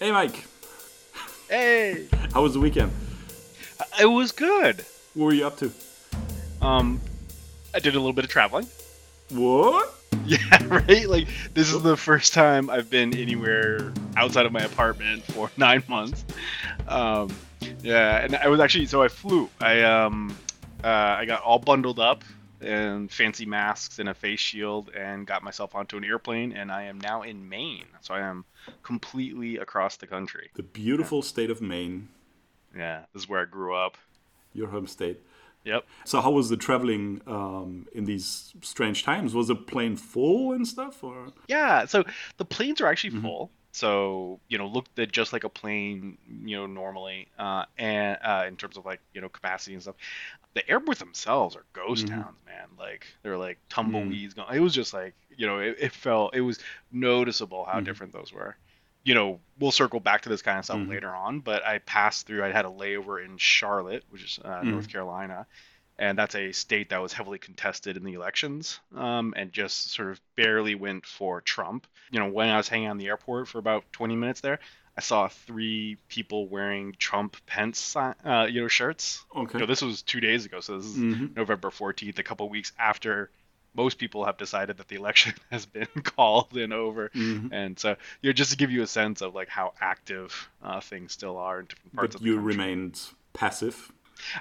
Hey, Mike. Hey, How was the weekend? it was good. What were you up to? Um, I did a little bit of traveling. What? Yeah, right. Like this is the first time I've been anywhere outside of my apartment for nine months. Um, yeah, and I was actually so I flew. I um, uh, I got all bundled up and fancy masks and a face shield and got myself onto an airplane and I am now in Maine. So I am completely across the country. The beautiful state of Maine, Yeah, this is where I grew up. your home state. Yep. So, how was the traveling um, in these strange times? Was the plane full and stuff, or Yeah, so the planes are actually full. So, you know, looked at just like a plane, you know, normally, uh, and uh, in terms of like, you know, capacity and stuff. The airports themselves are ghost mm-hmm. towns, man. Like they're like mm-hmm. tumbleweeds going. It was just like, you know, it, it felt it was noticeable how mm-hmm. different those were. You know, we'll circle back to this kind of stuff later on, but I passed through. I had a layover in Charlotte, which is uh, North Carolina, and that's a state that was heavily contested in the elections um, and just sort of barely went for Trump. You know, when I was hanging on the airport for about 20 minutes there, I saw three people wearing Trump Pence uh, you know shirts. Okay. You know, this was two days ago, so this is Mhm. November 14th, a couple weeks after most people have decided that the election has been called and over. Mhm. And so, you know, just to give you a sense of like how active uh, things still are in different parts but of the you country. remained passive?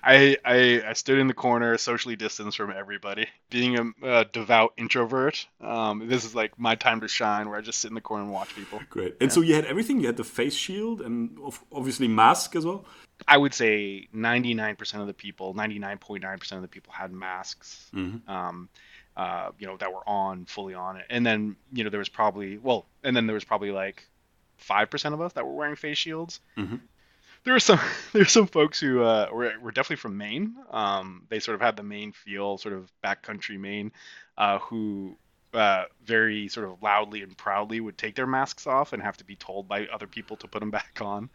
I, I I stood in the corner, socially distanced from everybody. Being a uh, devout introvert, um, this is like my time to shine, where I just sit in the corner and watch people. Great. And so you had everything. You had the face shield and obviously mask as well. I would say 99% of the people, 99.9% of the people had masks. Mhm. Um, uh, you know, that were on, fully on it. And then, you know, there was probably, well, and then there was probably like 5% of us that were wearing face shields. Mhm. There were some, there were some folks who uh, were, were definitely from Maine. Um, they sort of had the Maine feel, sort of backcountry Maine, uh, who uh, very sort of loudly and proudly would take their masks off and have to be told by other people to put them back on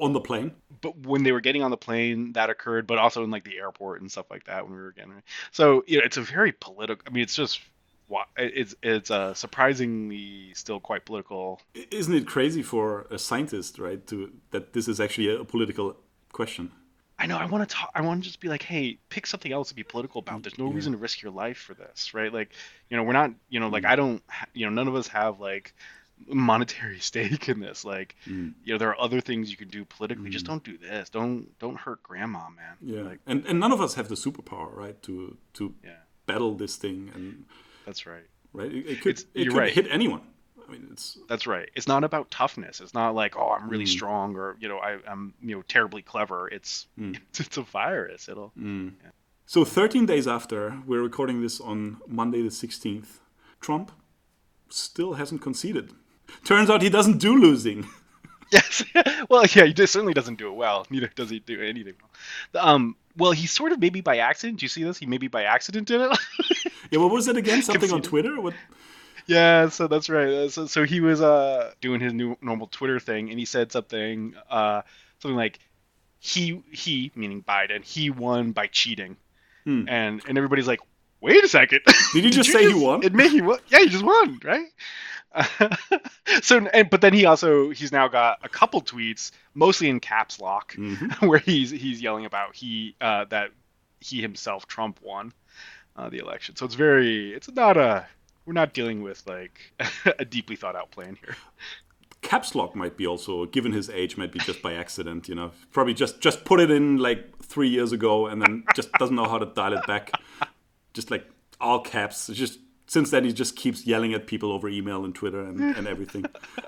On the plane. but when they were getting on the plane, that occurred, but also in like the airport and stuff like that when we were getting. So you know, it's a very political. I mean, it's just it's it's uh, surprisingly still quite political. Isn't it crazy for a scientist, right, to that this is actually a political question? I know. I want to talk. I want to just be like, hey, pick something else to be political about. There's no Yeah. reason to risk your life for this, right? Like, you know, we're not. You know, like I don't. You know, none of us have like monetary stake in this. Like, Mm. you know, there are other things you can do politically. Just don't do this. Don't don't hurt grandma, man. Yeah. Like, and and none of us have the superpower, right, to to yeah, battle this thing and that's right. right. It, it could It's- it you're could right. hit anyone. I mean, it's That's right. It's not about toughness. It's not like, oh, I'm really Mm. strong or you know, I, I'm you know terribly clever. It's Mm. it's, it's a virus. It'll Mm. So 13 days after, we're recording this on Monday the 16th, Trump still hasn't conceded. Turns out he doesn't do losing. yes. well, yeah, he just certainly doesn't do it well. Neither does he do anything well. Um, well, he sort of maybe by accident. Do you see this? He maybe by accident did it. Yeah, what was it again? Something on Twitter? What? Yeah, so that's right. Uh, So, so he was uh doing his new normal Twitter thing, and he said something uh something like he he meaning Biden he won by cheating, Hmm. and and everybody's like, wait a second, Did you just say he won? Admit he won? Yeah, he just won, right? so and but then he also he's now got a couple tweets, mostly in caps lock, Mhm. where he's he's yelling about he uh that he himself Trump won uh, the election. So it's very it's not a we're not dealing with like a deeply thought out plan here. Caps lock might be also, given his age, might be just by accident. You know, probably just just put it in like three years ago, and then just doesn't know how to dial it back. Just like all caps. Just since then he just keeps yelling at people over email and Twitter and, and everything.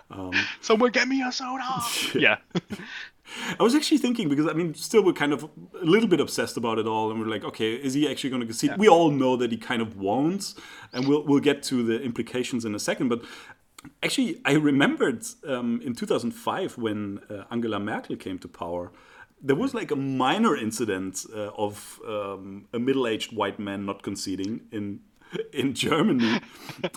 Someone get me a soda. yeah. I was actually thinking because I mean, still we're kind of a little bit obsessed about it all, and we're like, okay, is he actually going to concede? We all know that he kind of won't, and we'll we'll get to the implications in a second. But actually, I remembered um, in 2005 when uh, Angela Merkel came to power. There was like a minor incident uh, of um, a middle-aged white man not conceding in in Germany.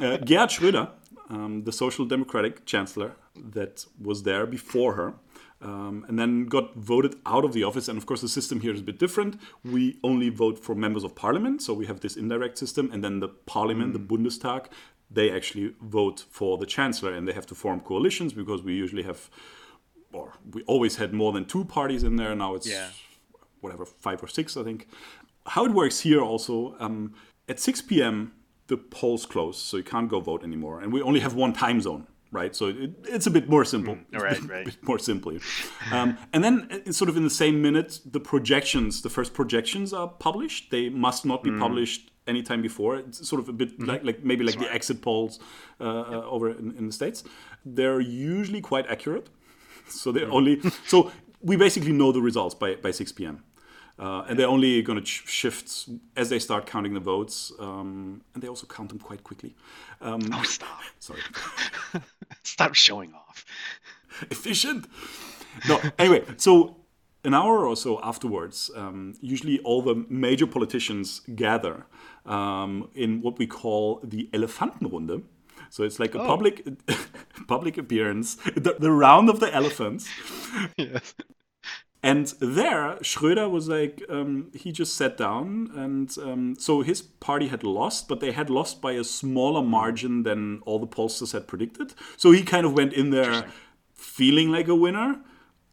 Uh, Gerhard Schröder, um, the Social Democratic chancellor that was there before her, um, and then got voted out of the office. And of course, the system here is a bit different. We only vote for members of parliament, so we have this indirect system, and then the parliament, the Bundestag, they actually vote for the chancellor and they have to form coalitions because we usually have or we always had more than two parties in there now it's Yeah. whatever five or six i think how it works here also um, at 6 p.m the polls close so you can't go vote anymore. And we only have one time zone right? So it, it's a bit more simple. A right, bit- right. bit more simply um, and then uh, sort of in the same minute the projections the first projections are published. They must not be published anytime before. It's sort of a bit like, like maybe like the exit polls uh, uh, over in, in the states. They're usually quite accurate. So they're only so we basically know the results by, by 6 p.m uh, and they're only going to ch- shift as they start counting the votes um, and they also count them quite quickly um, Oh, stop! sorry Stop showing off. efficient. No, anyway, so an hour or so afterwards, um, usually all the major politicians gather um, in what we call the Elefantenrunde. So it's like a public public appearance, the, the round of the elephants. yes. And there, Schröder was like, um, he just sat down. And um, so his party had lost, but they had lost by a smaller margin than all the pollsters had predicted. So he kind of went in there feeling like a winner,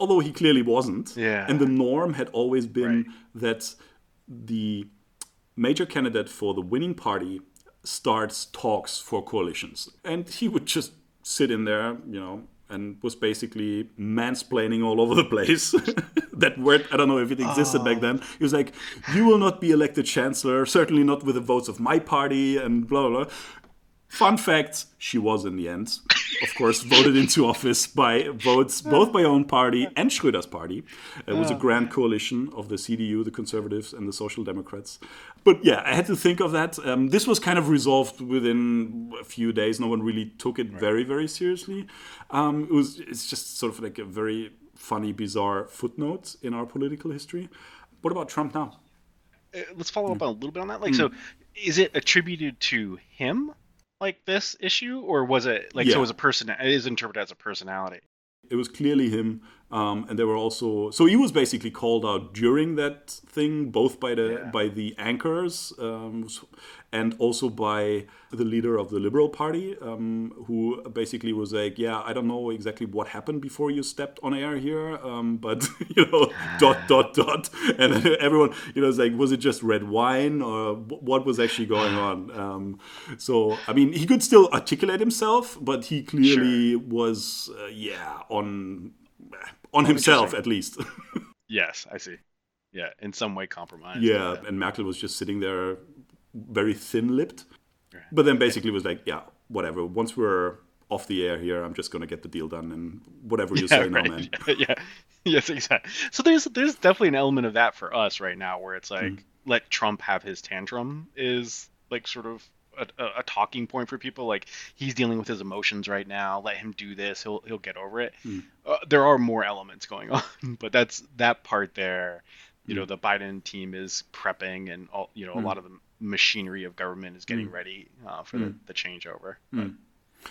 although he clearly wasn't. Yeah. And the norm had always been Right. that the major candidate for the winning party starts talks for coalitions. And he would just sit in there, you know, and was basically mansplaining all over the place. that word, I don't know if it existed back ah. then. He was like, You will not be elected chancellor, certainly not with the votes of my party, and blah, blah, blah. Fun fact, she was in the end, of course, voted into office by votes both by her own party and Schröder's party. It was a grand coalition of the CDU, the Conservatives, and the Social Democrats. But yeah, I had to think of that. Um, this was kind of resolved within a few days. No one really took it very, very seriously. Um, it was. It's just sort of like a very funny, bizarre footnote in our political history. What about Trump now? Uh, let's follow Hmm. up on a little bit on that. Like, so is it attributed to him, like this issue, or was it like Yeah. so? was a person, it is interpreted as a personality. it was clearly him um, and there were also so he was basically called out during that thing both by the Yeah. by the anchors um, and also by the leader of the liberal party um, who basically was like yeah i don't know exactly what happened before you stepped on air here um, but you know dot dot dot. And everyone you know was like was it just red wine or what was actually going on? Um, so i mean he could still articulate himself but he clearly was uh, yeah on on himself at least Yes, I see. Yeah, in some way compromised. yeah and merkel was just sitting there very thin-lipped Right. but then basically was like yeah whatever once we're off the air here i'm just gonna get the deal done and whatever you say Yeah, now right. man yeah. Yes, exactly. So there's there's definitely an element of that for us right now, where it's like Hmm. let Trump have his tantrum is like sort of a, a, talking point for people. Like he's dealing with his emotions right now. Let him do this. He'll he'll get over it. Hmm. Uh, there are more elements going on, but that's that part there. You Hmm. know, the Biden team is prepping, and all you know, a lot of the machinery of government is getting ready uh, for the, the changeover. But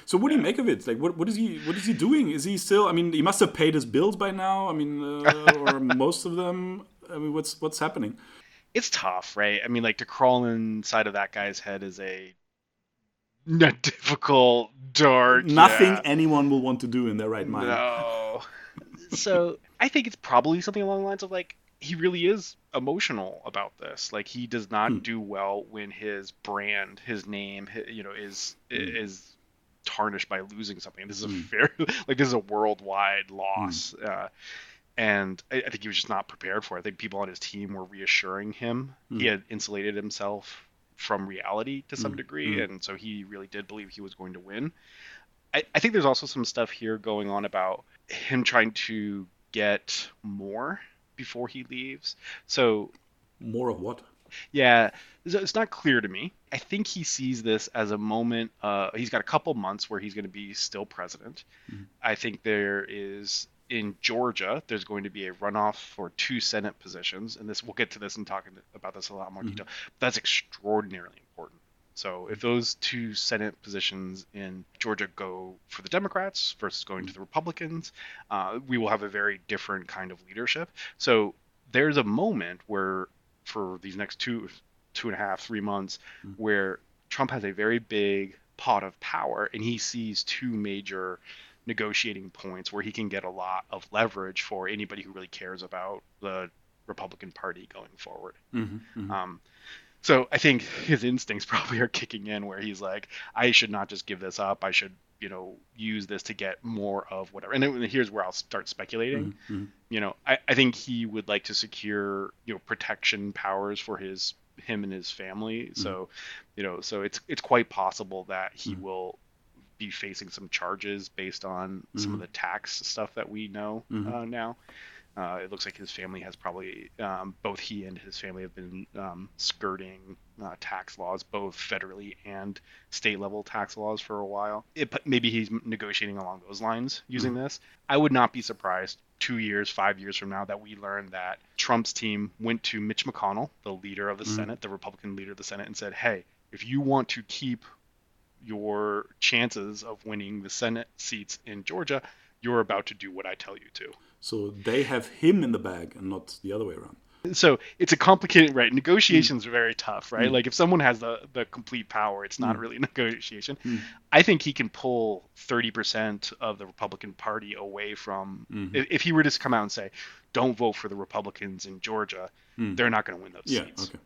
So what do you make of it? Like, what, what is he what is he doing? Is he still? I mean, he must have paid his bills by now. I mean, uh, or most of them. I mean, what's what's happening? it's tough, right? I mean, like to crawl inside of that guy's head is a n- difficult, dark. Nothing yeah. anyone will want to do in their right mind. No. so I think it's probably something along the lines of like he really is emotional about this. Like he does not Hmm. do well when his brand, his name, hi you know, is Hmm. is tarnished by losing something. This is a fair. like this is a worldwide loss. Hmm. Uh, and I, I think he was just not prepared for it. I think people on his team were reassuring him. Hmm. He had insulated himself from reality to some mm, degree, mm. and so he really did believe he was going to win. I, I think there's also some stuff here going on about him trying to get more before he leaves. So More of what? yeah, it's not clear to me. I think he sees this as a moment. Uh, he's got a couple months where he's going to be still president. Mm. I think there is in Georgia. There's going to be a runoff for two Senate positions, and this we'll get to this and talking about this a lot more mm-hmm. detail. But That's extraordinarily important. So if those two Senate positions in Georgia go for the Democrats versus going to mm-hmm. the Republicans, uh, we will have a very different kind of leadership. So there's a moment where for these next two two and a half three months mm-hmm. where trump has a very big pot of power, and he sees two major negotiating points where he can get a lot of leverage for anybody who really cares about the Republican Party going forward. Mm-hmm, mm-hmm. Um, so I think his instincts probably are kicking in where he's like, I should not just give this up. I should, you know, use this to get more of whatever. And then here's where I'll start speculating. Mm-hmm. You know, I, I think he would like to secure, you know, protection powers for his him and his family. Mm-hmm. So, you know, so it's it's quite possible that he Mhm. will be facing some charges based on some of Mhm. the tax stuff that we know Mhm. uh, now. Uh, it looks like his family has probably, um, both he and his family have been um, skirting uh, tax laws, both federally and state level tax laws for a while. It, but maybe he's negotiating along those lines using this. I would not be surprised two years, five years from now that we learn that Trump's team went to Mitch McConnell, the leader of the Mhm. Senate, the Republican leader of the Senate, and said, hey, if you want to keep your chances of winning the Senate seats in Georgia, you're about to do what I tell you to. So they have him in the bag and not the other way around. So it's a complicated, right? Negotiations are very tough, right? Mm. Like if someone has the the complete power, it's not Mm. really a negotiation. Mm. I think he can pull 30% of the Republican Party away from. Mhm. If, if he were to just come out and say, "Don't vote for the Republicans in Georgia," Mm. they're not going to win those Yeah. seats. Okay.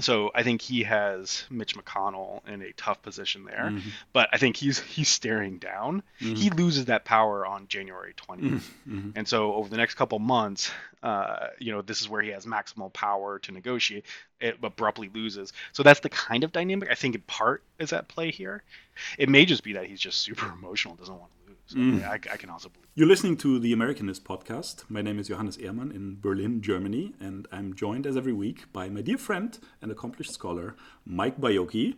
So I think he has Mitch McConnell in a tough position there. Mhm. But I think he's he's staring down. Mhm. He loses that power on January 20th. Mhm. And so over the next couple months, uh, you know, this is where he has maximal power to negotiate. It abruptly loses. So that's the kind of dynamic I think in part is at play here. It may just be that he's just super emotional, doesn't want to lose. Mm. I, I can also believe. You're listening to the Americanist podcast. My name is Johannes Ehrmann in Berlin, Germany, and I'm joined as every week by my dear friend and accomplished scholar, Mike Baiocchi.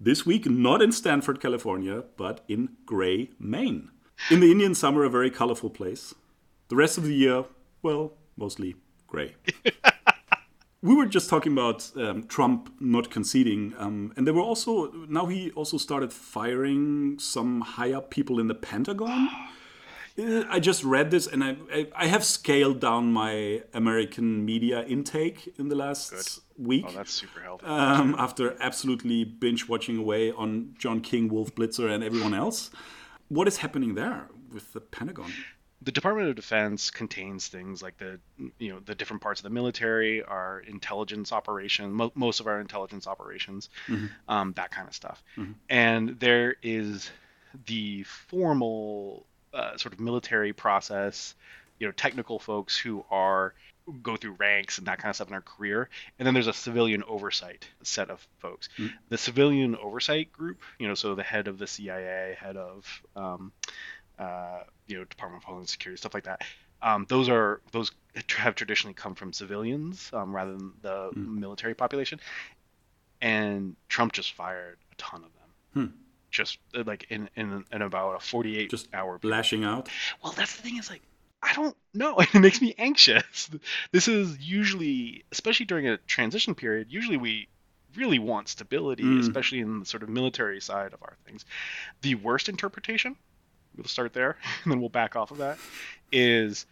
This week, not in Stanford, California, but in Gray, Maine. In the Indian summer, a very colorful place. The rest of the year, well, mostly gray. we were just talking about um, Trump not conceding, um, and there were also now he also started firing some high up people in the Pentagon. Uh, I just read this, and I, I I have scaled down my American media intake in the last week. Oh, that's super healthy. um, after absolutely binge watching away on John King, Wolf Blitzer, and everyone else. What is happening there with the Pentagon? The Department of Defense contains things like the you know the different parts of the military, our intelligence operation, mo- most of our intelligence operations, um, that kind of stuff. And there is the formal uh, sort of military process, you know, technical folks who are go through ranks and that kind of stuff in their career, and then there's a civilian oversight set of folks. The civilian oversight group, you know, so the head of the CIA, head of um, uh, you know, Department of Homeland Security, stuff like that. Um, those are those have traditionally come from civilians um, rather than the military population, and Trump just fired a ton of them. Hmm. Just uh, like in, in in about a 48 Just hour period. lashing out. Well, that's the thing is like I don't know. It makes me anxious. This is usually, especially during a transition period, usually we really want stability, Mm. especially in the sort of military side of our things. The worst interpretation, we'll start there, and then we'll back off of that, is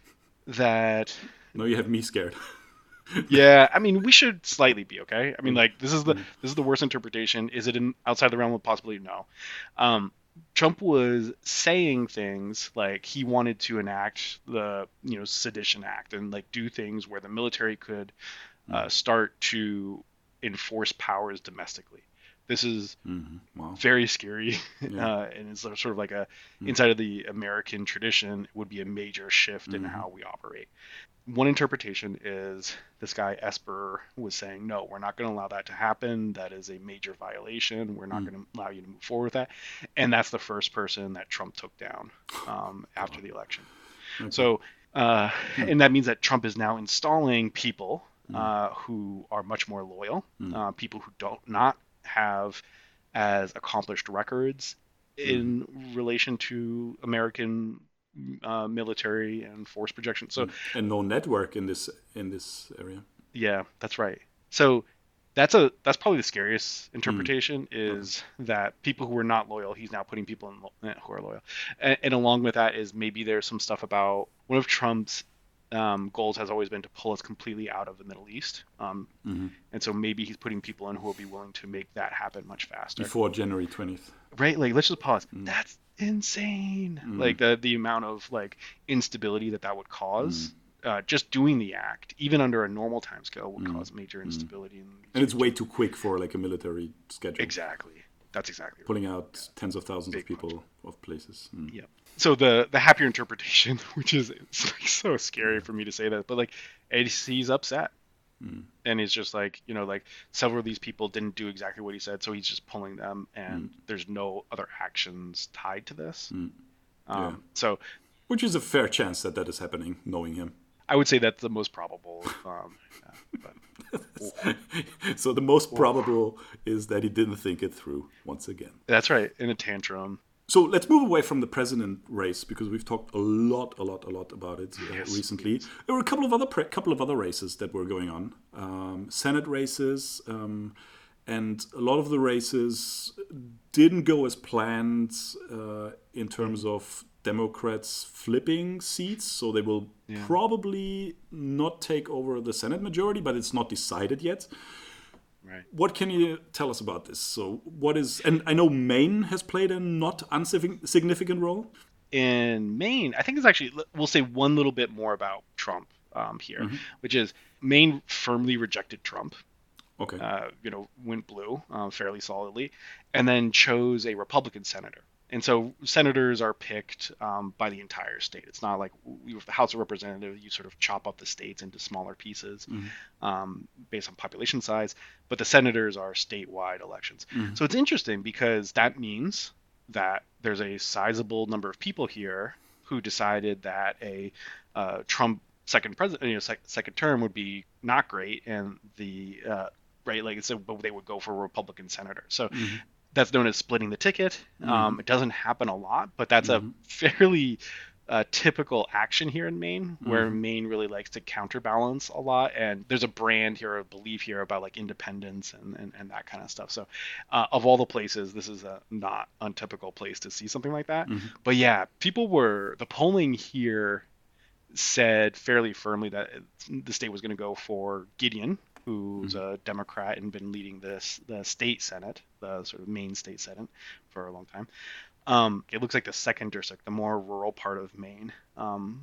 that No, you have me scared. yeah, I mean, we should slightly be okay. I mean, like this is the this is the worst interpretation. Is it in outside the realm of possibility? No. Um, Trump was saying things like he wanted to enact the you know Sedition Act and like do things where the military could uh, start to enforce powers domestically. This is Mhm. Wow. very scary, Yeah. uh, and it's sort of like a inside of the American tradition it would be a major shift in Mhm. how we operate. One interpretation is this guy Esper was saying, no, we're not going to allow that to happen. That is a major violation. We're not Mm. going to allow you to move forward with that. And that's the first person that Trump took down um, after the election. Okay. So, uh, Hmm. and that means that Trump is now installing people uh, who are much more loyal, Hmm. uh, people who don't not have as accomplished records in relation to American uh, military and force projection. So, and no network in this in this area. yeah, that's right. So that's a that's probably the scariest interpretation is that people who are not loyal, he's now putting people in lo- eh, who are loyal, and, and along with that is maybe there's some stuff about one of Trump's um, goals has always been to pull us completely out of the Middle East. Um, Mm-hmm. And so maybe he's putting people in who will be willing to make that happen much faster. Before January 20th. Right? Like, let's just pause. Mm. That's insane. Mm. Like the the amount of like instability that that would cause. Mm. Uh, just doing the act, even under a normal timescale, would Mm. cause major instability. In And it's way too quick for like a military schedule. exactly. That's exactly right. Pulling out tens of thousands Big of people of places. Mm. So the the happier interpretation, which is it's like so scary for me to say that, but like and he's upset, Mm. and he's just like you know like several of these people didn't do exactly what he said, so he's just pulling them, and there's no other actions tied to this. Mm. Um, Yeah. So Which is a fair chance that that is happening, knowing him. I would say that's the most probable. Um, yeah, but so the most probable is that he didn't think it through once again. that's right. In a tantrum. So let's move away from the president race because we've talked a lot, a lot, a lot about it uh, Yes, recently. There were a couple of other pre- couple of other races that were going on, um, Senate races, um, and a lot of the races didn't go as planned uh, in terms of Democrats flipping seats. So they will probably not take over the Senate majority, but it's not decided yet. Right. What can you tell us about this? So, what is, and I know Maine has played a not insignificant role. in Maine, I think it's actually we'll say one little bit more about Trump um, here, which is Maine firmly rejected Trump. Okay. Uh, you know, went blue uh, fairly solidly, and then chose a Republican senator. And so senators are picked um, by the entire state. It's not like with the House of Representatives, you sort of chop up the states into smaller pieces um, based on population size. But the senators are statewide elections. So it's interesting because that means that there's a sizable number of people here who decided that a uh, Trump second president, you know, sec- second term would be not great, and the uh, right, like so, but they would go for a Republican senator. So that's known as splitting the ticket. Um, it doesn't happen a lot, but that's a fairly uh, typical action here in Maine, where Maine really likes to counterbalance a lot. And there's a brand here, a belief here about like independence and, and, and that kind of stuff. So, uh, of all the places, this is a not untypical place to see something like that. But yeah, people were, the polling here said fairly firmly that the state was going to go for Gideon, who's a Democrat and been leading this the state senate, the sort of Maine state senate for a long time. Um, it looks like the second district, the more rural part of Maine, um,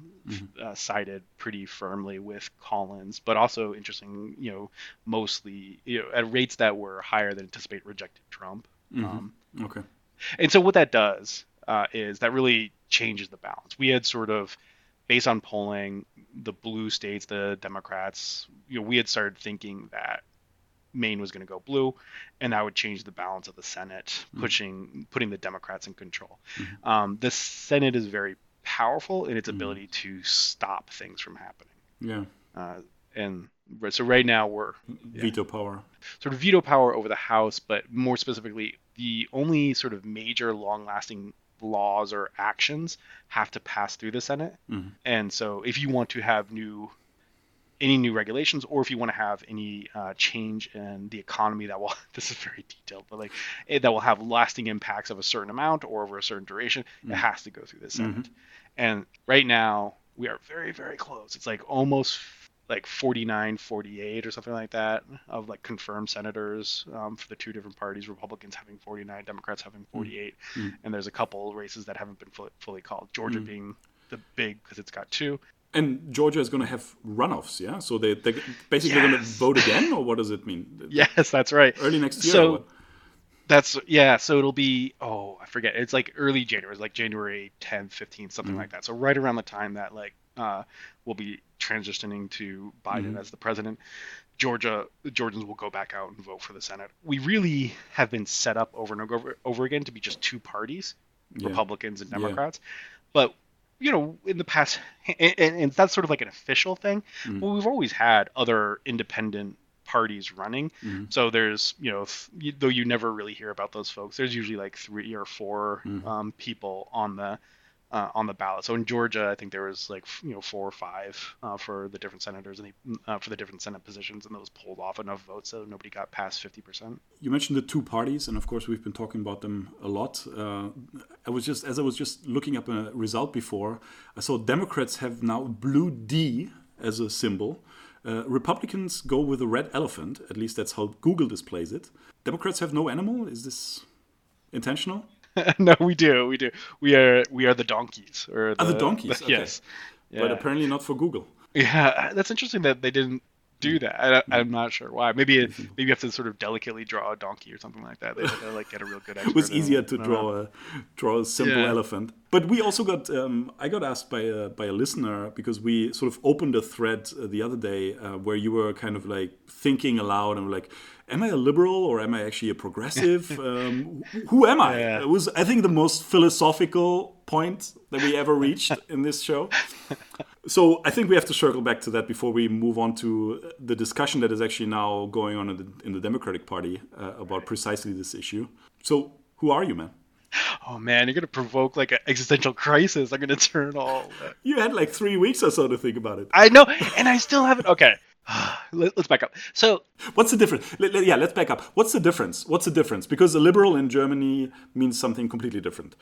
uh, sided pretty firmly with Collins, but also interesting, you know, mostly you know, at rates that were higher than anticipated, rejected Trump. Um, okay. and so what that does uh, is that really changes the balance. We had sort of, based on polling, the blue states, the Democrats, you know, we had started thinking that Maine was going to go blue, and that would change the balance of the Senate, pushing putting the Democrats in control. Um, the Senate is very powerful in its ability to stop things from happening. Yeah. Uh, and so right now we're Veto power. sort of veto power over the House, but more specifically, the only sort of major long lasting laws or actions have to pass through the Senate. Mm-hmm. And so if you want to have new any new regulations or if you want to have any uh, change in the economy that will this is very detailed but like it, that will have lasting impacts of a certain amount or over a certain duration it mm-hmm. has to go through the senate. Mm-hmm. And right now we are very very close. It's like almost like 49 48 or something like that of like confirmed senators um, for the two different parties republicans having 49 democrats having hmm. 48 hmm. and there's a couple races that haven't been fully, fully called georgia hmm. being the big because it's got two And Georgia is going to have runoffs, yeah? So they, they're basically going to vote again, or what does it mean? yes that's right Early next year? So- That's yeah. So it'll be oh I forget. It's like early January. It's like January 10th, 15th, something like that. So right around the time that like uh, we'll be transitioning to Biden as the president, Georgia the Georgians will go back out and vote for the Senate. We really have been set up over and over over again to be just two parties, Yeah. Republicans and Yeah. Democrats. But you know, in the past, and, and, that's sort of like an official thing. Mm-hmm. But we've always had other independent parties running. Mm-hmm. So there's, you know, th- though you never really hear about those folks, there's usually like three or 4 Mm-hmm. um, people on the uh, on the ballot. So in Georgia, I think there was like you know four or five uh, for the different senators and the, uh, for the different Senate positions, and those pulled off enough votes so nobody got past fifty percent. You mentioned the two parties, and of course we've been talking about them a lot. Uh, I was just as I was just looking up a result before, I saw Democrats have now blue D as a symbol. Uh, Republicans go with a red elephant. At least that's how Google displays it. Democrats have no animal. Is this intentional? no, we do. We do. We are we are the donkeys. Or the, the donkeys. The, okay. Yes. Yeah. But apparently not for Google. Yeah, that's interesting that they didn't do that. I, am not sure why. Maybe it, maybe you have to sort of delicately draw a donkey or something like that. They, they like get a real good. it was easier to draw a draw a simple yeah. elephant. But we also got um, I got asked by a by a listener because we sort of opened a thread uh, the other day uh, where you were kind of like thinking aloud and were like, "Am I a liberal or am I actually a progressive? um, who am I?" Yeah. It was I think the most philosophical point that we ever reached in this show. So I think we have to circle back to that before we move on to the discussion that is actually now going on in the, in the Democratic Party uh, about precisely this issue. So who are you, man? Oh man, you're gonna provoke like an existential crisis. I'm gonna turn all. You had like three weeks or so to think about it. I know, and I still haven't. Okay, let's back up. So, what's the difference? Yeah, let's back up. What's the difference? What's the difference? Because a liberal in Germany means something completely different.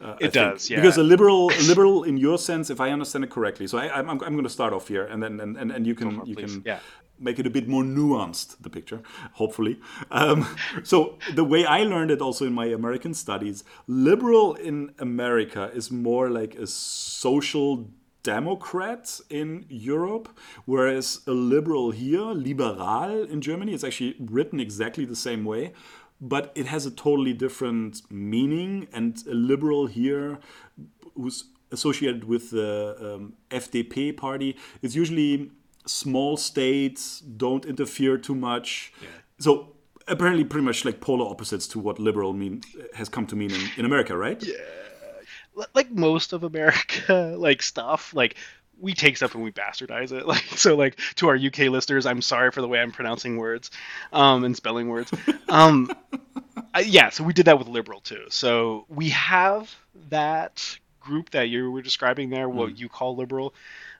Uh, it does, yeah. Because a liberal, a liberal, in your sense, if I understand it correctly, so I, am I'm, I'm going to start off here, and then and, and, and you can you can yeah. make it a bit more nuanced the picture, hopefully. Um, so the way I learned it also in my American studies, liberal in America is more like a social Democrat in Europe, whereas a liberal here, liberal in Germany, is actually written exactly the same way, but it has a totally different meaning. And a liberal here, who's associated with the um, FDP party, is usually small states, don't interfere too much. Yeah. So apparently, pretty much like polar opposites to what liberal mean has come to mean in, in America, right? Yeah like most of America, like stuff, like we take stuff and we bastardize it. Like so, like to our UK listeners, I'm sorry for the way I'm pronouncing words, um, and spelling words. Um, I, yeah, so we did that with liberal too. So we have that group that you were describing there, what mm. you call liberal.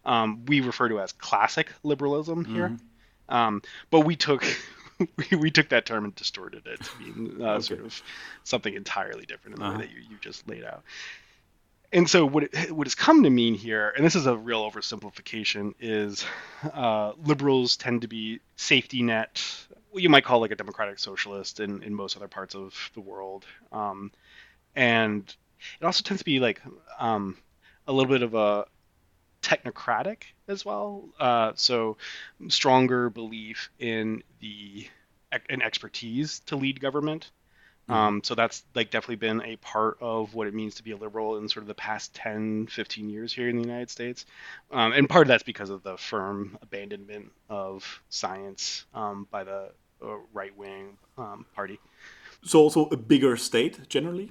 Um, we refer to as classic liberalism here. Mm. Um, but we took we, we took that term and distorted it to mean uh, okay. sort of something entirely different in the uh-huh. way that you, you just laid out and so what it, what has come to mean here, and this is a real oversimplification, is uh, liberals tend to be safety net. What you might call like a democratic socialist in, in most other parts of the world, um, and it also tends to be like um, a little bit of a technocratic as well. Uh, so stronger belief in the in expertise to lead government. Mm-hmm. Um, so that's like definitely been a part of what it means to be a liberal in sort of the past 10, 15 years here in the United States. Um, and part of that's because of the firm abandonment of science um, by the uh, right wing um, party. So also a bigger state generally.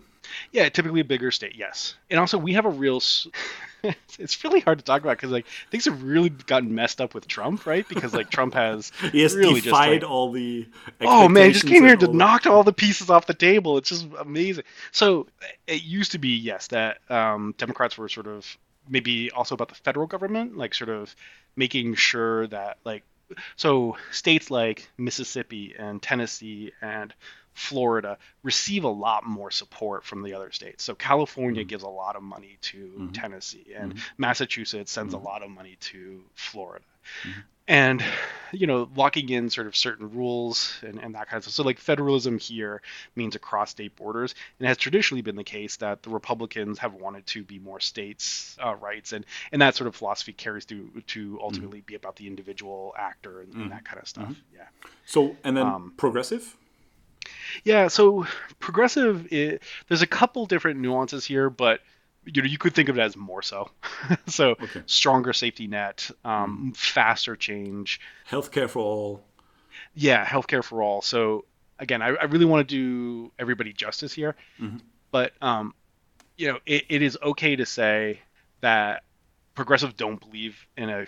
Yeah, typically a bigger state, yes. And also, we have a real. it's really hard to talk about because like things have really gotten messed up with Trump, right? Because like Trump has he has really defied just, like, all the. Oh man, just came here to knock all the pieces off the table. It's just amazing. So it used to be yes that um, Democrats were sort of maybe also about the federal government, like sort of making sure that like so states like Mississippi and Tennessee and Florida receive a lot more support from the other states. So California mm-hmm. gives a lot of money to mm-hmm. Tennessee, and mm-hmm. Massachusetts sends a mm-hmm. lot of money to Florida. Mm-hmm. And you know, locking in sort of certain rules and, and that kind of stuff. So like federalism here means across state borders, and it has traditionally been the case that the Republicans have wanted to be more states' uh, rights, and and that sort of philosophy carries through to ultimately be about the individual actor and, and that kind of stuff. Yeah. So and then um, progressive yeah, so progressive. It, there's a couple different nuances here, but you know you could think of it as more so. so okay. stronger safety net, um, mm. faster change, healthcare for all. Yeah, healthcare for all. So again, I, I really want to do everybody justice here, mm-hmm. but um, you know it, it is okay to say that progressives don't believe in a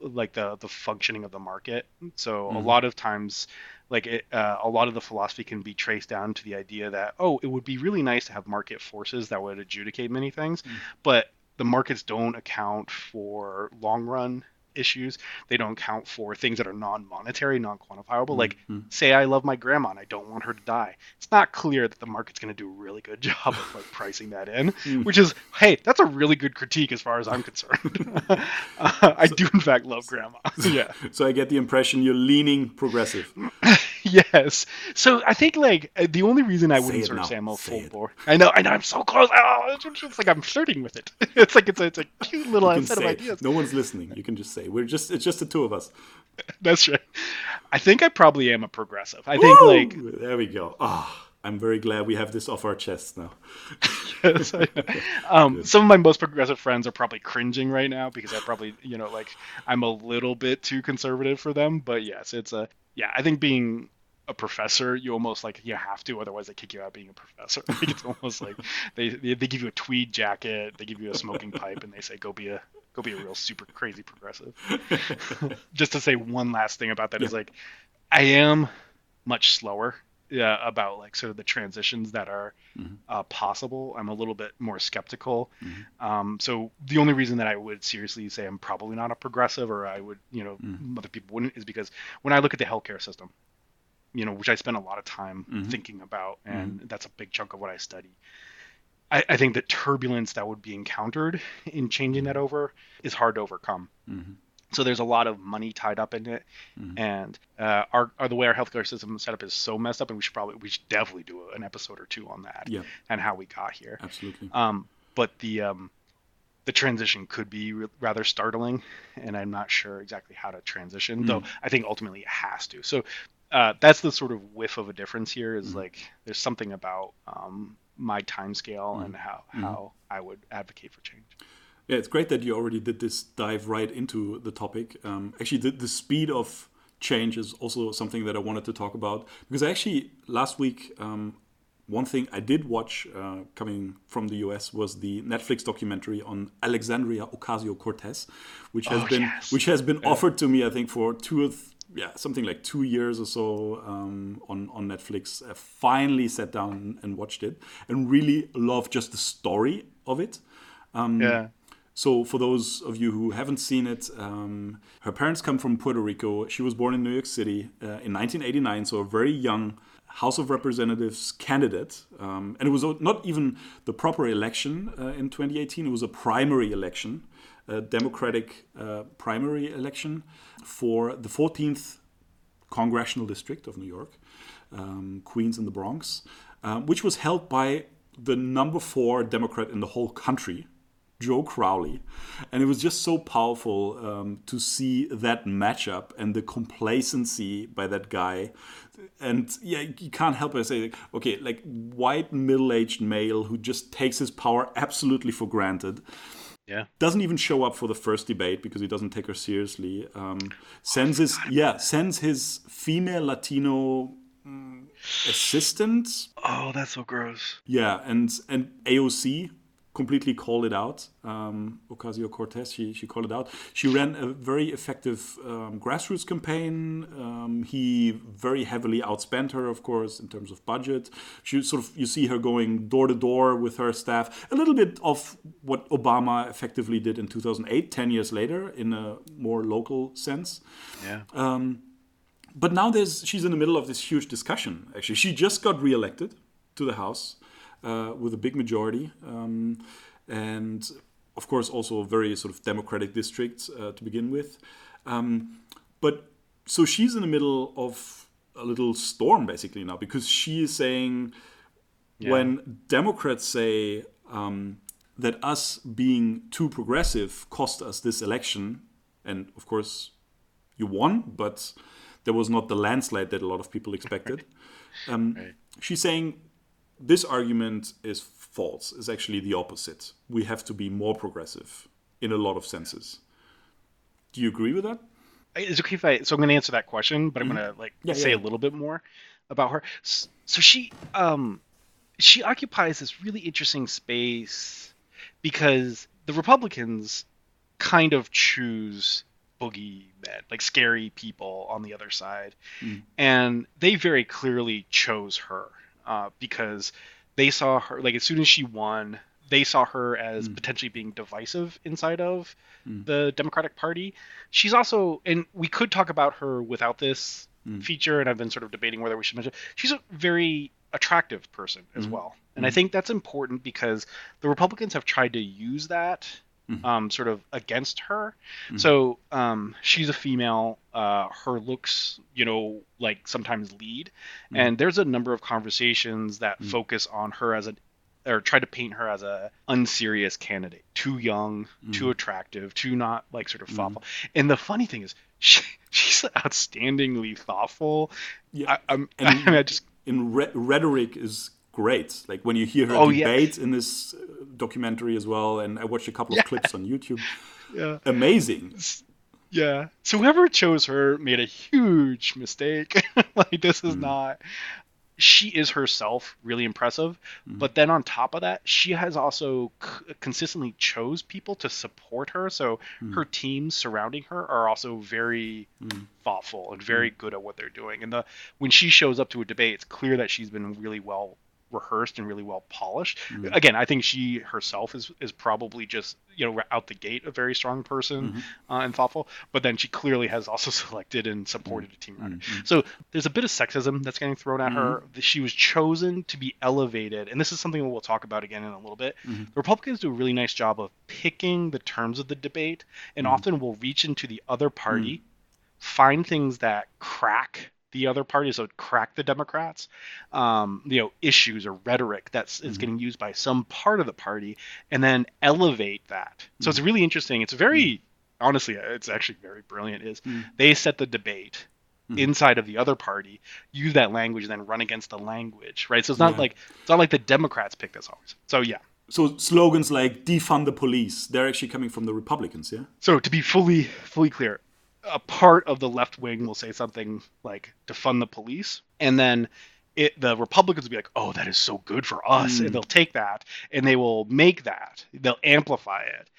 like the the functioning of the market. So mm-hmm. a lot of times like it, uh, a lot of the philosophy can be traced down to the idea that oh it would be really nice to have market forces that would adjudicate many things mm. but the markets don't account for long run issues. They don't count for things that are non-monetary, non-quantifiable. Like, say I love my grandma and I don't want her to die. It's not clear that the market's going to do a really good job of like pricing that in. Which is, hey, that's a really good critique as far as I'm concerned. uh, I do in fact love grandma. yeah. So I get the impression you're leaning progressive. yes. So I think like uh, the only reason I wouldn't sort now. of say full bore. I know. I know. I'm so close. Oh, it's, like I'm flirting with it. It's like it's a, it's a cute little set of ideas. No one's listening. You can just say we're just it's just the two of us. That's right. I think I probably am a progressive. I think Woo! like there we go. Ah, I'm very glad we have this off our chests now. Yes, um, some of my most progressive friends are probably cringing right now because I probably, you know, like I'm a little bit too conservative for them. But yes, it's a yeah. I think being a professor, you almost like you have to, otherwise they kick you out being a professor. Like, it's almost like they, they they give you a tweed jacket, they give you a smoking pipe, and they say go be a go be a real super crazy progressive. Just to say one last thing about that is like I am much slower yeah, about like sort of the transitions that are uh, possible. I'm a little bit more skeptical. Um, so the only reason that I would seriously say I'm probably not a progressive, or I would, you know, other people wouldn't, is because when I look at the healthcare system, you know, which I spend a lot of time thinking about, and that's a big chunk of what I study. I, I think the turbulence that would be encountered in changing that over is hard to overcome. So there's a lot of money tied up in it, and uh, our, our the way our healthcare system is set up is so messed up, and we should probably we should definitely do an episode or two on that Yeah. and how we got here. Absolutely. Um, but the um, the transition could be re- rather startling, and I'm not sure exactly how to transition. Though I think ultimately it has to. So uh, that's the sort of whiff of a difference here. Is like there's something about um, my time scale and how how I would advocate for change. Yeah, it's great that you already did this dive right into the topic. Um, actually, the, the speed of change is also something that I wanted to talk about because I actually last week, um, one thing I did watch uh, coming from the US was the Netflix documentary on Alexandria Ocasio Cortez, which has Oh, been yes. which has been offered to me, I think, for two or th- yeah something like two years or so um, on on Netflix. I finally sat down and watched it and really loved just the story of it. yeah. So, for those of you who haven't seen it, um, her parents come from Puerto Rico. She was born in New York City uh, in 1989, so a very young House of Representatives candidate. Um, and it was not even the proper election uh, in 2018, it was a primary election, Democratic uh, primary election for the 14th congressional district of New York, um, Queens and the Bronx, um, which was held by the number four Democrat in the whole country, Joe Crowley. And it was just so powerful um, to see that matchup and the complacency by that guy. And yeah, you can't help but say, okay, like white middle aged male who just takes his power absolutely for granted Yeah. doesn't even show up for the first debate because he doesn't take her seriously. Um, sends his yeah sends his female Latino mm, assistant Oh, that's so gross. yeah and and AOC completely called it out. Um, Ocasio Cortez she she called it out. She ran a very effective um, grassroots campaign. Um, he very heavily outspent her, of course, in terms of budget. She sort of you see her going door to door with her staff. A little bit of what Obama effectively did in 2008, 10 years later, in a more local sense Yeah. but now there's she's in the middle of this huge discussion. Actually, she just got reelected to the House uh, with a big majority, um, and of course also a very sort of democratic district uh, to begin with. Um, but so she's in the middle of a little storm basically now because she is saying when Democrats say um, that us being too progressive cost us this election, and of course you won, but there was not the landslide that a lot of people expected. Um, She's saying this argument is false. It's actually the opposite. We have to be more progressive in a lot of senses. Do you agree with that? It's okay if I. So I'm going to answer that question, but I'm going to like Yeah, say yeah. a little bit more about her. So she, um, she occupies this really interesting space because the Republicans kind of choose boogeymen, like scary people on the other side, and they very clearly chose her uh, because they saw her like as soon as she won they saw her as mm. potentially being divisive inside of mm. the Democratic Party. She's also, and we could talk about her without this mm. feature, and I've been sort of debating whether we should mention. She's a very attractive person as mm-hmm. well, and I mm-hmm. think that's important because the Republicans have tried to use that Mm-hmm. Um, sort of against her. Mm-hmm. So um, she's a female. Uh, her looks, you know, like sometimes lead, mm-hmm. and there's a number of conversations that mm. focus on her as a or try to paint her as a unserious candidate, too young, mm. too attractive, too not like sort of mm. thoughtful. Mm. And the funny thing is, she, she's outstandingly thoughtful. Yeah, I, I, mean, I just in re- rhetoric is great. Like when you hear her oh, debate in this uh, documentary as well, and I watched a couple of yeah. clips on YouTube. Yeah, amazing. Yeah. So whoever chose her made a huge mistake. like this is mm. not she is herself really impressive mm-hmm. but then on top of that she has also c- consistently chose people to support her so mm-hmm. her teams surrounding her are also very mm-hmm. thoughtful and very mm. good at what they're doing and the when she shows up to a debate it's clear that she's been really well rehearsed and really well polished. Mm-hmm. Again, I think she herself is is probably just you know out the gate a very strong person mm-hmm. uh, and thoughtful, but then she clearly has also selected and supported a team runner. Mm-hmm. So there's a bit of sexism that's getting thrown at her. Mm-hmm. She was chosen to be elevated, and this is something we'll talk about again in a little bit. Mm-hmm. The Republicans do a really nice job of picking the terms of the debate, and mm-hmm. often will reach into the other party, find things that crack the other party, so crack the Democrats, um, you know, issues or rhetoric that's mm-hmm. is getting used by some part of the party, and then elevate that. Mm-hmm. So it's mm-hmm. really interesting. It's very, mm-hmm. honestly, it's actually very brilliant. Is mm-hmm. they set the debate mm-hmm. inside of the other party, use that language, and then run against the language, right? So it's not yeah. like it's not like the Democrats pick this always. So yeah. So slogans like defund the police, they're actually coming from the Republicans, yeah? So to be fully fully clear, a part of the left wing will say something like defund the police, and then it, the Republicans will be like, "Oh, that is so good for us," mm. and they'll take that and they will make that, they'll amplify it,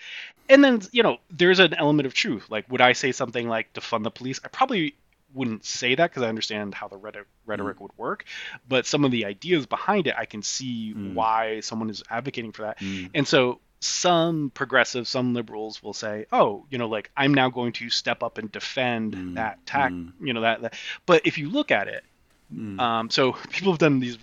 and then you know there's an element of truth. Like, would I say something like defund the police? I probably wouldn't say that because I understand how the rhetoric, rhetoric mm. would work, but some of the ideas behind it, I can see mm. why someone is advocating for that, mm. and so some progressives, some liberals will say, "Oh, you know, like I'm now going to step up and defend mm, that tack, mm. you know that, that." But if you look at it, mm. um, so people have done these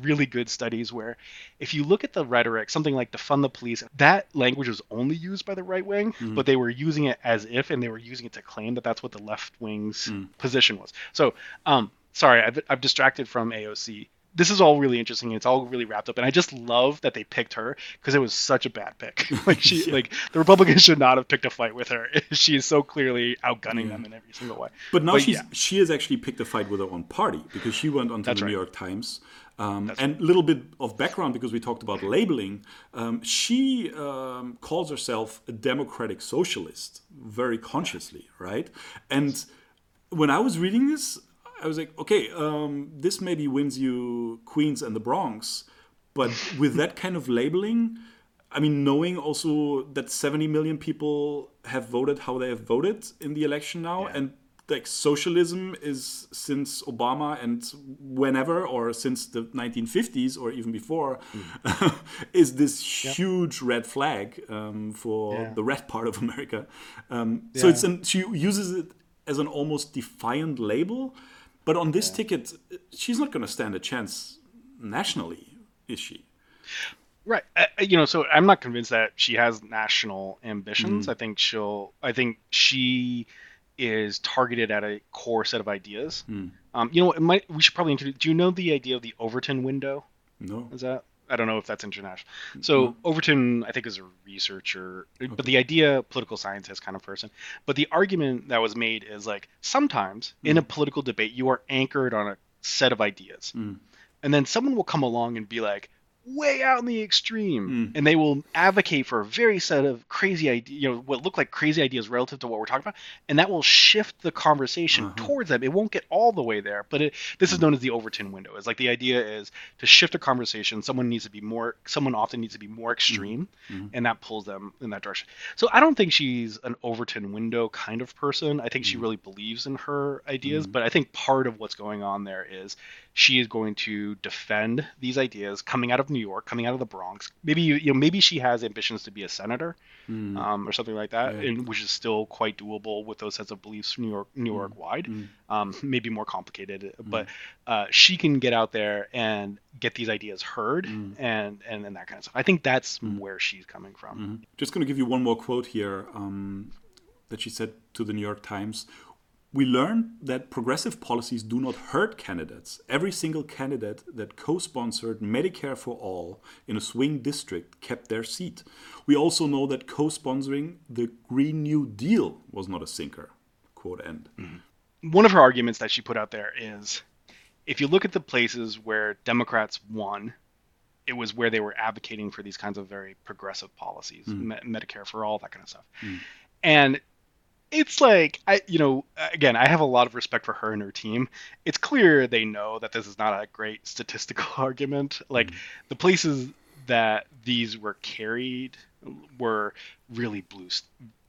really good studies where, if you look at the rhetoric, something like defund the police, that language was only used by the right wing, mm. but they were using it as if, and they were using it to claim that that's what the left wing's mm. position was. So, um, sorry, I've, I've distracted from AOC this is all really interesting. It's all really wrapped up, and I just love that they picked her because it was such a bad pick. like she, yeah. like the Republicans should not have picked a fight with her. she is so clearly outgunning yeah. them in every single way. But now but, she's yeah. she has actually picked a fight with her own party because she went onto That's the right. New York Times. Um, and a right. little bit of background because we talked about labeling. Um, she um, calls herself a democratic socialist very consciously, right? And when I was reading this, I was like, okay, um, this maybe wins you Queens and the Bronx, but with that kind of labeling, I mean, knowing also that 70 million people have voted how they have voted in the election now, yeah. and like socialism is since Obama and whenever, or since the 1950s or even before, mm. is this yep. huge red flag um, for yeah. the red part of America. Um, yeah. So it's an, she uses it as an almost defiant label but on this yeah. ticket, she's not going to stand a chance nationally, is she? Right. Uh, you know, so I'm not convinced that she has national ambitions. Mm. I think she'll. I think she is targeted at a core set of ideas. Mm. Um, you know, it might. We should probably introduce. Do you know the idea of the Overton window? No. Is that? I don't know if that's international. So mm-hmm. Overton, I think, is a researcher, okay. but the idea, political scientist kind of person. But the argument that was made is like sometimes mm. in a political debate, you are anchored on a set of ideas, mm. and then someone will come along and be like, way out in the extreme mm. and they will advocate for a very set of crazy ideas you know what look like crazy ideas relative to what we're talking about and that will shift the conversation uh-huh. towards them it won't get all the way there but it, this is known as the overton window it's like the idea is to shift a conversation someone needs to be more someone often needs to be more extreme mm. and that pulls them in that direction so i don't think she's an overton window kind of person i think she mm. really believes in her ideas mm. but i think part of what's going on there is she is going to defend these ideas coming out of New York, coming out of the Bronx. Maybe you know, maybe she has ambitions to be a senator mm. um, or something like that, and which is still quite doable with those sets of beliefs New York, New York mm. wide. Mm. Um, maybe more complicated, mm. but uh, she can get out there and get these ideas heard mm. and, and and that kind of stuff. I think that's mm. where she's coming from. Just going to give you one more quote here um, that she said to the New York Times we learned that progressive policies do not hurt candidates. Every single candidate that co sponsored Medicare for All in a swing district kept their seat. We also know that co sponsoring the Green New Deal was not a sinker. Quote end. Mm-hmm. One of her arguments that she put out there is if you look at the places where Democrats won, it was where they were advocating for these kinds of very progressive policies, mm. Me- Medicare for all, that kind of stuff. Mm. And it's like I, you know, again, I have a lot of respect for her and her team. It's clear they know that this is not a great statistical argument. Like mm-hmm. the places that these were carried were really blue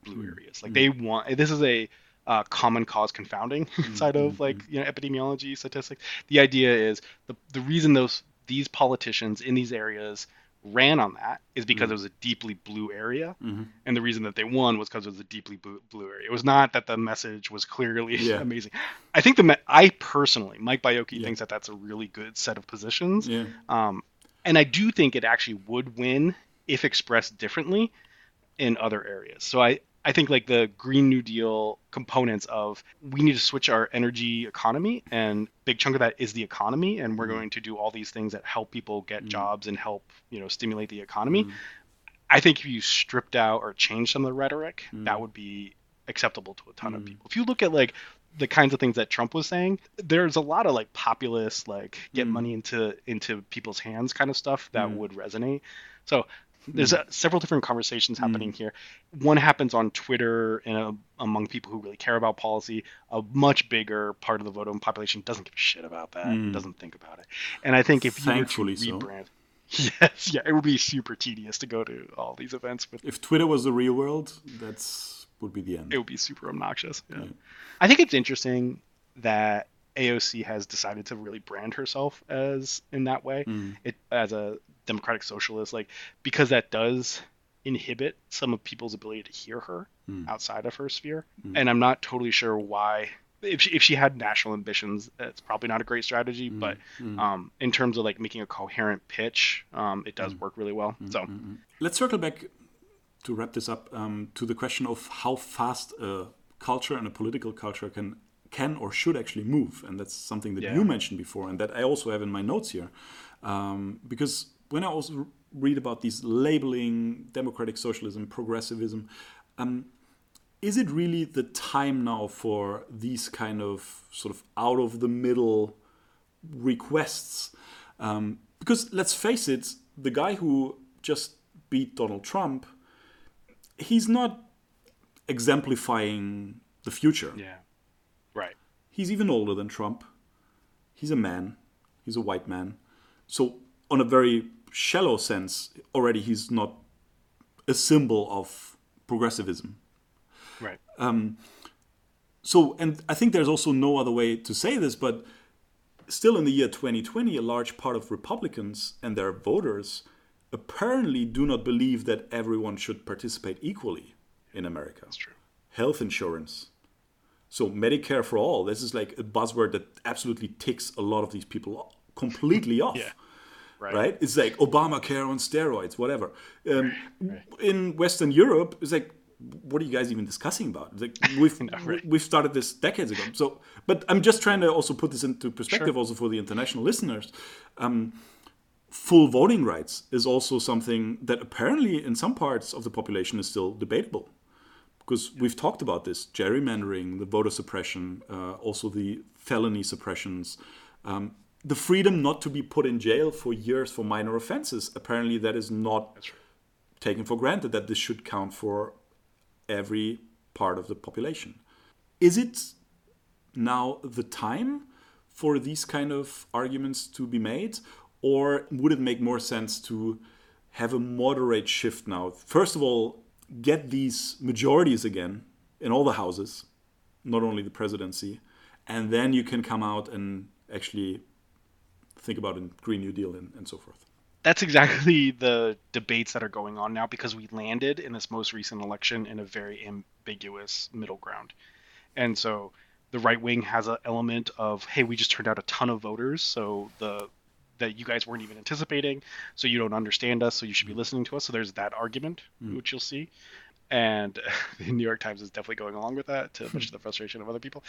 blue mm-hmm. areas. Like they want this is a uh, common cause confounding mm-hmm. side of like you know epidemiology statistics. The idea is the the reason those these politicians in these areas ran on that is because mm-hmm. it was a deeply blue area, mm-hmm. and the reason that they won was because it was a deeply blue, blue area. It was not that the message was clearly yeah. amazing. I think the me- I personally, Mike Baiocchi yeah. thinks that that's a really good set of positions. Yeah. Um, and I do think it actually would win if expressed differently in other areas. So I I think like the Green New Deal components of we need to switch our energy economy, and big chunk of that is the economy, and we're mm going to do all these things that help people get mm jobs and help you know stimulate the economy. mm I think if you stripped out or changed some of the rhetoric, mm that would be acceptable to a ton of people. If you look at like the kinds of things that Trump was saying, there's a lot of like populist, like get money into into people's hands kind of stuff that would resonate. So there's a, several different conversations happening mm. here. One happens on Twitter and uh, among people who really care about policy. A much bigger part of the voting population doesn't give a shit about that. Mm. Doesn't think about it. And I think if Thankfully you were to rebrand, so. yes, yeah, it would be super tedious to go to all these events. With if Twitter was the real world, that's would be the end. It would be super obnoxious. Yeah. yeah. I think it's interesting that AOC has decided to really brand herself as in that way. Mm. It as a democratic socialist, like because that does inhibit some of people's ability to hear her mm. outside of her sphere. Mm. And I'm not totally sure why. If she, if she had national ambitions, it's probably not a great strategy. Mm. But hmm. um, in terms of like making a coherent pitch, um, it does hmm. work really well. Hmm. So let's circle back to wrap this up um, to the question of how fast a culture and a political culture can can or should actually move, and that's something that yeah. you mentioned before, and that I also have in my notes here, um, because when I also read about these labeling, democratic socialism, progressivism, um, is it really the time now for these kind of sort of out of the middle requests? Um, because let's face it, the guy who just beat Donald Trump, he's not exemplifying the future. Yeah. He's even older than Trump. He's a man. He's a white man. So, on a very shallow sense, already he's not a symbol of progressivism. Right. Um, so, and I think there's also no other way to say this, but still in the year 2020, a large part of Republicans and their voters apparently do not believe that everyone should participate equally in America. That's true. Health insurance. So, Medicare for all, this is like a buzzword that absolutely ticks a lot of these people completely off. yeah. Right. right. It's like Obamacare on steroids, whatever. Um, right. In Western Europe, it's like, what are you guys even discussing about? It's like we've no, right. we've started this decades ago. So, but I'm just trying to also put this into perspective, sure. also for the international listeners. Um, full voting rights is also something that apparently in some parts of the population is still debatable because we've talked about this gerrymandering the voter suppression uh, also the felony suppressions um, the freedom not to be put in jail for years for minor offenses. Apparently, that is not right. taken for granted that this should count for every part of the population. Is it now the time for these kind of arguments to be made, or would it make more sense to have a moderate shift now? First of all, get these majorities again in all the houses, not only the presidency, and then you can come out and actually think about in Green New Deal and, and so forth. That's exactly the debates that are going on now because we landed in this most recent election in a very ambiguous middle ground. And so the right wing has an element of, hey, we just turned out a ton of voters, so the that you guys weren't even anticipating, so you don't understand us, so you should be listening to us. So there's that argument, mm. which you'll see. And the New York Times is definitely going along with that, to much to the frustration of other people.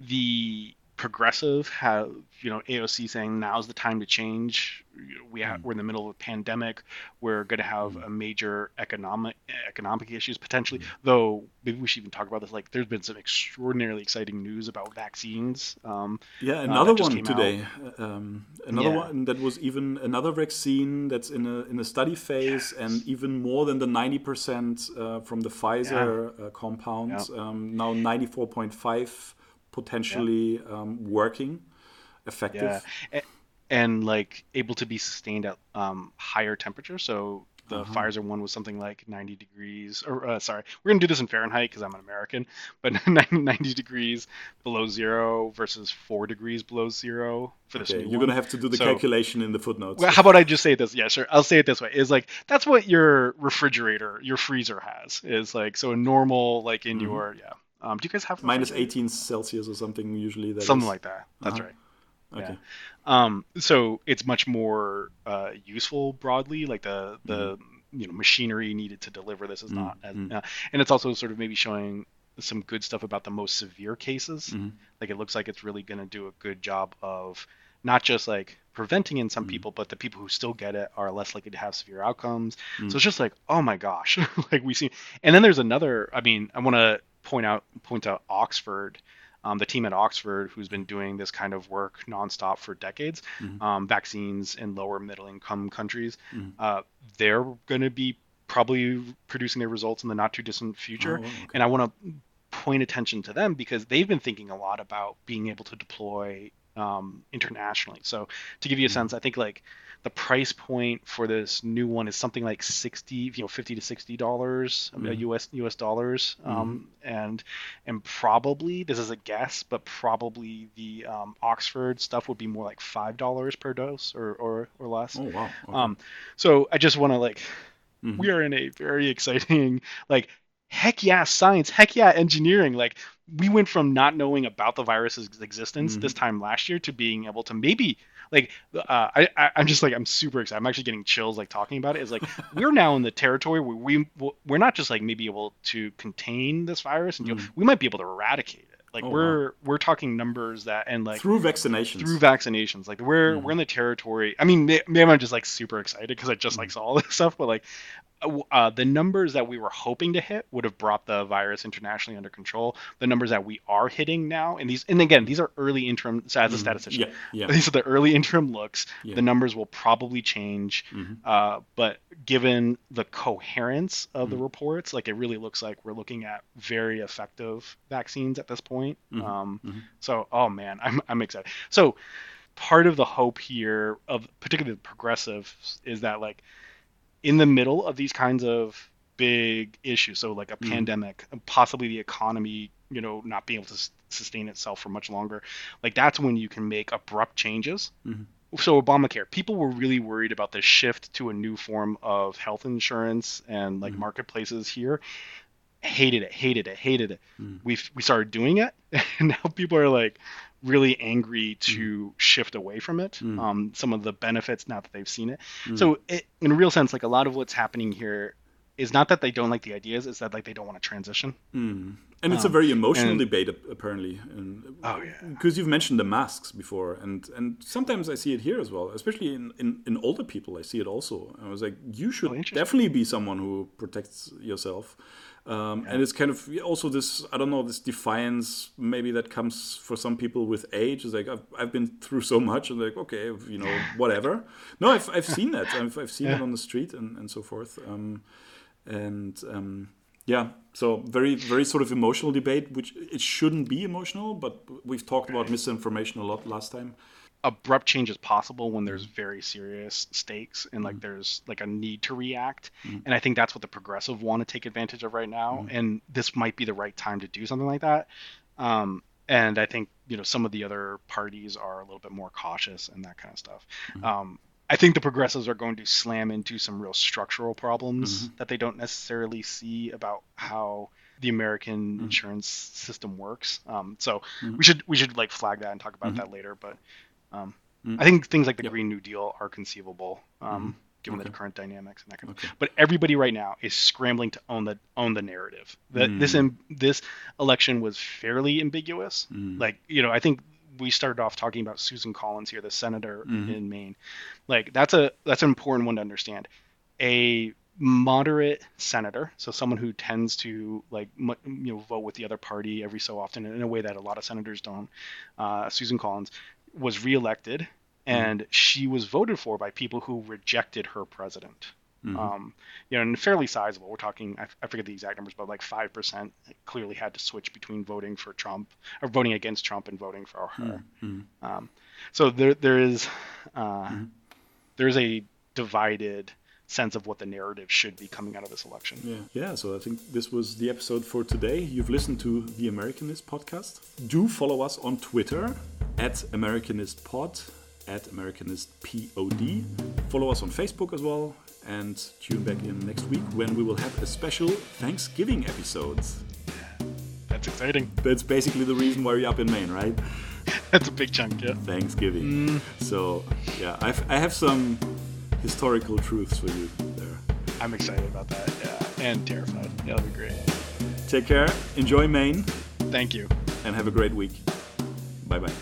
The progressive have you know AOC saying now's the time to change. We have, mm. we're in the middle of a pandemic. We're going to have mm. a major economic economic issues potentially. Mm. Though maybe we should even talk about this. Like there's been some extraordinarily exciting news about vaccines. Um, yeah, uh, another uh, one today. Um, another yeah. one that was even another vaccine that's in a in a study phase yes. and even more than the 90% uh, from the Pfizer yeah. uh, compound. Yeah. Um, now 94.5 potentially yeah. um, working, effective. Yeah. And, and, like able to be sustained at um, higher temperature. So the uh-huh. Pfizer one was something like 90 degrees, or uh, sorry, we're gonna do this in Fahrenheit because I'm an American, but 90 degrees below zero versus four degrees below zero for this. Okay, you're one. gonna have to do the so, calculation in the footnotes. Well, how about I just say this? Yeah, sure. I'll say it this way: is like that's what your refrigerator, your freezer has. Is like so a normal like in mm-hmm. your yeah um, do you guys have minus 18 Celsius or something usually? That something is... like that. That's uh-huh. right. Okay. Yeah. Um, so it's much more uh, useful broadly. Like the the mm-hmm. you know machinery needed to deliver this is mm-hmm. not, as, uh, and it's also sort of maybe showing some good stuff about the most severe cases. Mm-hmm. Like it looks like it's really going to do a good job of not just like preventing in some mm-hmm. people, but the people who still get it are less likely to have severe outcomes. Mm-hmm. So it's just like, oh my gosh, like we see. And then there's another. I mean, I want to point out point out Oxford, um, the team at Oxford who's been doing this kind of work nonstop for decades, mm-hmm. um, vaccines in lower middle income countries. Mm-hmm. Uh, they're going to be probably producing their results in the not too distant future, oh, okay. and I want to point attention to them because they've been thinking a lot about being able to deploy um, internationally. So to give you a mm-hmm. sense, I think like the price point for this new one is something like 60 you know 50 to 60 dollars uh, mm-hmm. us us dollars mm-hmm. um, and and probably this is a guess but probably the um, oxford stuff would be more like five dollars per dose or or, or less oh wow okay. um so i just want to like mm-hmm. we are in a very exciting like heck yeah science heck yeah engineering like we went from not knowing about the virus's existence mm-hmm. this time last year to being able to maybe like uh, I, I am just like I'm super excited. I'm actually getting chills like talking about it. Is like we're now in the territory where we we're not just like maybe able to contain this virus and mm. we might be able to eradicate it. Like oh, we're wow. we're talking numbers that and like through vaccinations. Through vaccinations, like we're mm. we're in the territory. I mean, maybe I'm just like super excited because I just mm. like saw all this stuff, but like uh, the numbers that we were hoping to hit would have brought the virus internationally under control. The numbers that we are hitting now, and these, and again, these are early interim. So as a mm-hmm. statistician, yeah, yeah. these are the early interim looks. Yeah. The numbers will probably change, mm-hmm. uh, but given the coherence of mm-hmm. the reports, like it really looks like we're looking at very effective vaccines at this point. Mm-hmm. Um, mm-hmm. so, oh man, I'm I'm excited. So, part of the hope here of particularly the progressive is that like in the middle of these kinds of big issues, so like a mm. pandemic, possibly the economy, you know, not being able to sustain itself for much longer, like that's when you can make abrupt changes. Mm-hmm. So Obamacare, people were really worried about the shift to a new form of health insurance and like mm-hmm. marketplaces here. Hated it, hated it, hated it. Mm. We we started doing it, and now people are like, really angry to mm. shift away from it. Mm. Um, some of the benefits now that they've seen it. Mm. So it, in a real sense, like a lot of what's happening here is not that they don't like the ideas; it's that like they don't want to transition. Mm. And it's um, a very emotional and, debate, apparently. And, oh yeah. Because you've mentioned the masks before, and and sometimes I see it here as well, especially in in, in older people. I see it also. I was like, you should oh, definitely be someone who protects yourself. Um, yeah. And it's kind of also this, I don't know, this defiance maybe that comes for some people with age. It's like, I've, I've been through so much. And like, okay, you know, whatever. No, I've, I've seen that. I've, I've seen yeah. it on the street and, and so forth. Um, and um, yeah, so very, very sort of emotional debate, which it shouldn't be emotional, but we've talked about misinformation a lot last time abrupt change is possible when there's very serious stakes and like mm. there's like a need to react mm. and i think that's what the progressive want to take advantage of right now mm. and this might be the right time to do something like that um, and I think you know some of the other parties are a little bit more cautious and that kind of stuff. Mm-hmm. Um, I think the progressives are going to slam into some real structural problems Mm-hmm. that they don't necessarily see about how the American Mm-hmm. insurance system works. Um, so we should we should like flag that and talk about that later. But um, I think things like the Mm-hmm. Yep. Mm-hmm. Green New Deal are conceivable. Um, Given the current dynamics and that kind of, Okay. but everybody right now is scrambling to own the own the narrative. That Mm. this this election was fairly ambiguous. Mm. Like you know, I think we started off talking about Susan Collins here, the senator Mhm. in Maine. Like that's a that's an important one to understand. A moderate senator, so someone who tends to like you know vote with the other party every so often in a way that a lot of senators don't. Uh, Susan Collins was reelected, and she was voted for by people who rejected her president. Mhm. Um, you know, and fairly sizable. We're talking, I, I forget the exact numbers, but like five percent clearly had to switch between voting for Trump or voting against Trump and voting for her. Mhm. Um, so there, there is, uh, Mm-hmm. there's a divided sense of what the narrative should be coming out of this election. Yeah. Yeah, so I think this was the episode for today. You've listened to the Americanist podcast. Do follow us on Twitter at AmericanistPod, at AmericanistPod. Follow us on Facebook as well. And tune back in next week when we will have a special Thanksgiving episode. That's exciting. That's basically the reason why you're up in Maine, right? That's a big chunk, yeah. Thanksgiving. Mm. So, yeah, I've, I have some historical truths for you there. I'm excited about that, yeah, and terrified. That'll be great. Take care, enjoy Maine, Thank you. and have a great week. Bye bye.